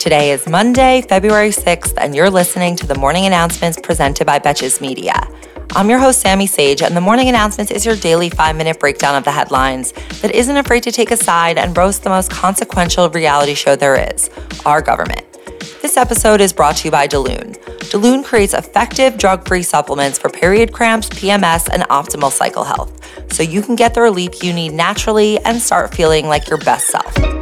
Today is Monday, February 6th, and you're listening to the morning announcements presented by Betches Media. I'm your host, Sami Sage, and the morning announcements is your daily five minute breakdown of the headlines that isn't afraid to take a side and roast the most consequential reality show there is our government. This episode is brought to you by Delune. Delune creates effective drug free supplements for period cramps, PMS, and optimal cycle health, so you can get the relief you need naturally and start feeling like your best self.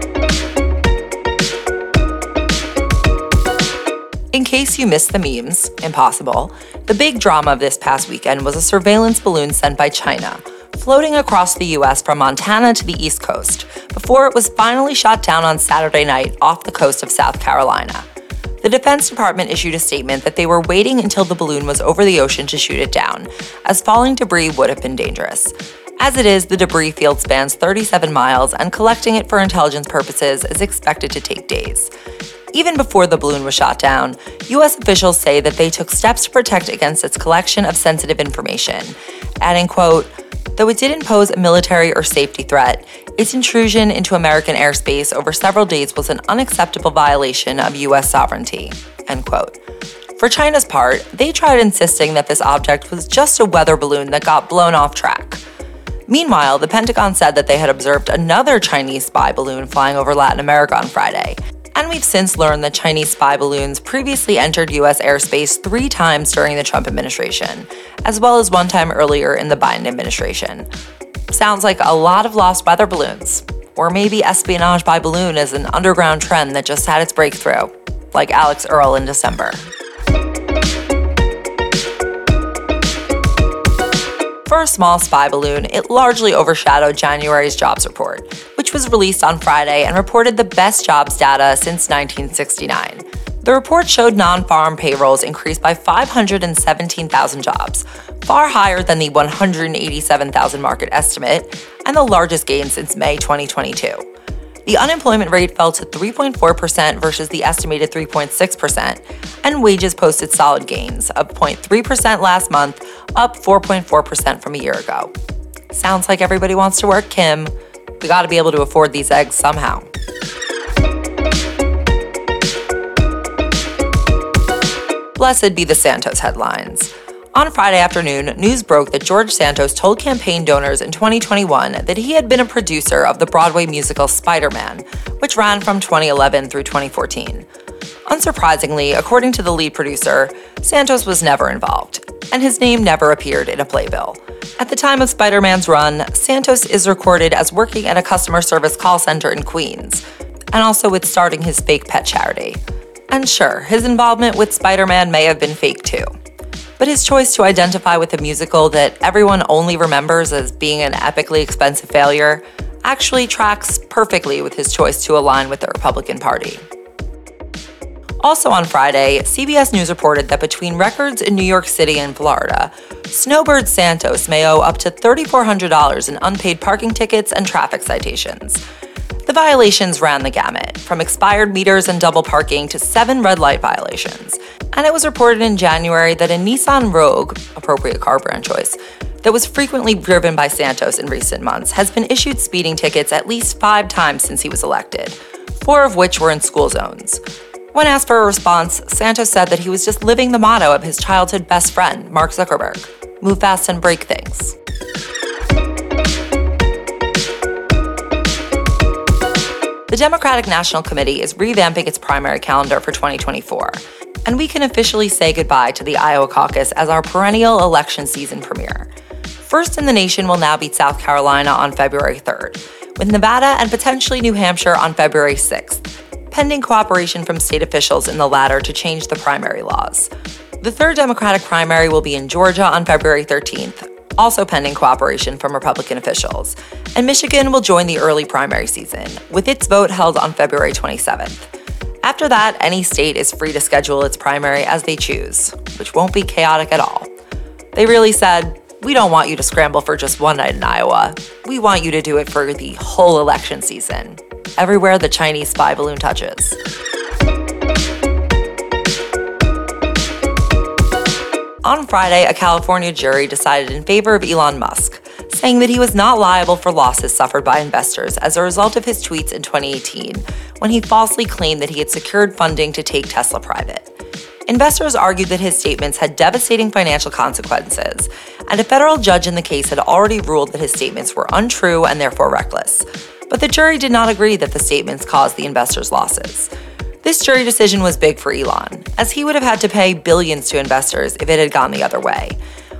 Case you missed the memes, impossible, the big drama of this past weekend was a surveillance balloon sent by China, floating across the US from Montana to the East Coast, before it was finally shot down on Saturday night off the coast of South Carolina. The Defense Department issued a statement that they were waiting until the balloon was over the ocean to shoot it down, as falling debris would have been dangerous. As it is, the debris field spans 37 miles, and collecting it for intelligence purposes is expected to take days. Even before the balloon was shot down, U.S. officials say that they took steps to protect against its collection of sensitive information, adding, quote, Though it didn't pose a military or safety threat, its intrusion into American airspace over several days was an unacceptable violation of U.S. sovereignty, end quote. For China's part, they tried insisting that this object was just a weather balloon that got blown off track. Meanwhile, the Pentagon said that they had observed another Chinese spy balloon flying over Latin America on Friday, and we've since learned that Chinese spy balloons previously entered US airspace three times during the Trump administration, as well as one time earlier in the Biden administration. Sounds like a lot of lost weather balloons. Or maybe espionage by balloon is an underground trend that just had its breakthrough, like Alix Earle in December. For a small spy balloon, it largely overshadowed January's jobs report, which was released on Friday and reported the best jobs data since 1969. The report showed non farm payrolls increased by 517,000 jobs, far higher than the 187,000 market estimate, and the largest gain since May 2022. The unemployment rate fell to 3.4% versus the estimated 3.6%, and wages posted solid gains of 0.3% last month, up 4.4% from a year ago. Sounds like everybody wants to work, Kim. We gotta be able to afford these eggs somehow. Blessed be the Santos headlines. On Friday afternoon, news broke that George Santos told campaign donors in 2021 that he had been a producer of the Broadway musical Spider Man, which ran from 2011 through 2014. Unsurprisingly, according to the lead producer, Santos was never involved, and his name never appeared in a playbill. At the time of Spider Man's run, Santos is recorded as working at a customer service call center in Queens, and also with starting his fake pet charity. And sure, his involvement with Spider Man may have been fake too but his choice to identify with a musical that everyone only remembers as being an epically expensive failure actually tracks perfectly with his choice to align with the Republican Party. Also on Friday, CBS News reported that between records in New York City and Florida, Snowbird Santos may owe up to $3,400 in unpaid parking tickets and traffic citations. The violations ran the gamut, from expired meters and double parking to seven red light violations. And it was reported in January that a Nissan Rogue, appropriate car brand choice, that was frequently driven by Santos in recent months has been issued speeding tickets at least five times since he was elected, four of which were in school zones. When asked for a response, Santos said that he was just living the motto of his childhood best friend, Mark Zuckerberg move fast and break things. The Democratic National Committee is revamping its primary calendar for 2024, and we can officially say goodbye to the Iowa caucus as our perennial election season premiere. First in the nation will now be South Carolina on February 3rd, with Nevada and potentially New Hampshire on February 6th, pending cooperation from state officials in the latter to change the primary laws. The third Democratic primary will be in Georgia on February 13th, also pending cooperation from Republican officials. And Michigan will join the early primary season, with its vote held on February 27th. After that, any state is free to schedule its primary as they choose, which won't be chaotic at all. They really said, we don't want you to scramble for just one night in Iowa. We want you to do it for the whole election season, everywhere the Chinese spy balloon touches. On Friday, a California jury decided in favor of Elon Musk, saying that he was not liable for losses suffered by investors as a result of his tweets in 2018 when he falsely claimed that he had secured funding to take Tesla private. Investors argued that his statements had devastating financial consequences, and a federal judge in the case had already ruled that his statements were untrue and therefore reckless. But the jury did not agree that the statements caused the investors' losses. This jury decision was big for Elon, as he would have had to pay billions to investors if it had gone the other way.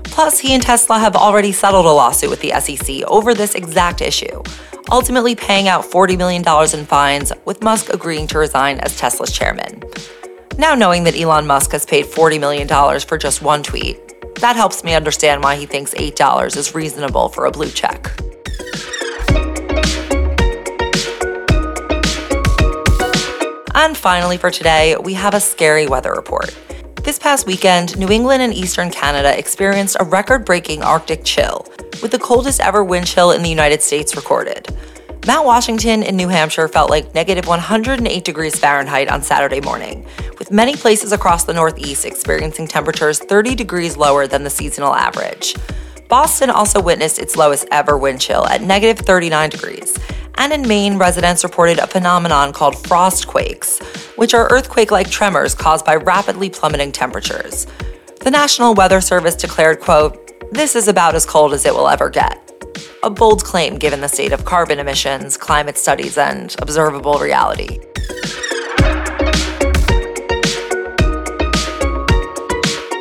Plus, he and Tesla have already settled a lawsuit with the SEC over this exact issue, ultimately paying out $40 million in fines, with Musk agreeing to resign as Tesla's chairman. Now, knowing that Elon Musk has paid $40 million for just one tweet, that helps me understand why he thinks $8 is reasonable for a blue check. And finally, for today, we have a scary weather report. This past weekend, New England and eastern Canada experienced a record breaking Arctic chill, with the coldest ever wind chill in the United States recorded. Mount Washington in New Hampshire felt like negative 108 degrees Fahrenheit on Saturday morning, with many places across the Northeast experiencing temperatures 30 degrees lower than the seasonal average. Boston also witnessed its lowest ever wind chill at negative 39 degrees. And in Maine, residents reported a phenomenon called frost quakes, which are earthquake like tremors caused by rapidly plummeting temperatures. The National Weather Service declared, quote, This is about as cold as it will ever get a bold claim given the state of carbon emissions, climate studies, and observable reality.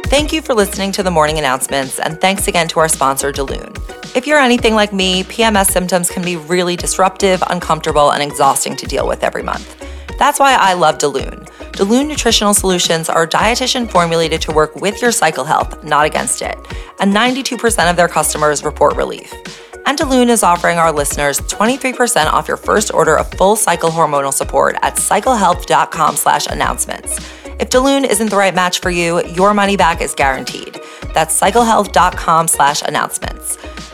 Thank you for listening to the morning announcements, and thanks again to our sponsor, Delune. If you're anything like me, PMS symptoms can be really disruptive, uncomfortable, and exhausting to deal with every month. That's why I love Delune. Delune Nutritional Solutions are dietitian formulated to work with your cycle health, not against it. And 92% of their customers report relief. And Delune is offering our listeners 23% off your first order of full cycle hormonal support at cyclehealth.com slash announcements. If Delune isn't the right match for you, your money back is guaranteed. That's cyclehealth.com slash announcements.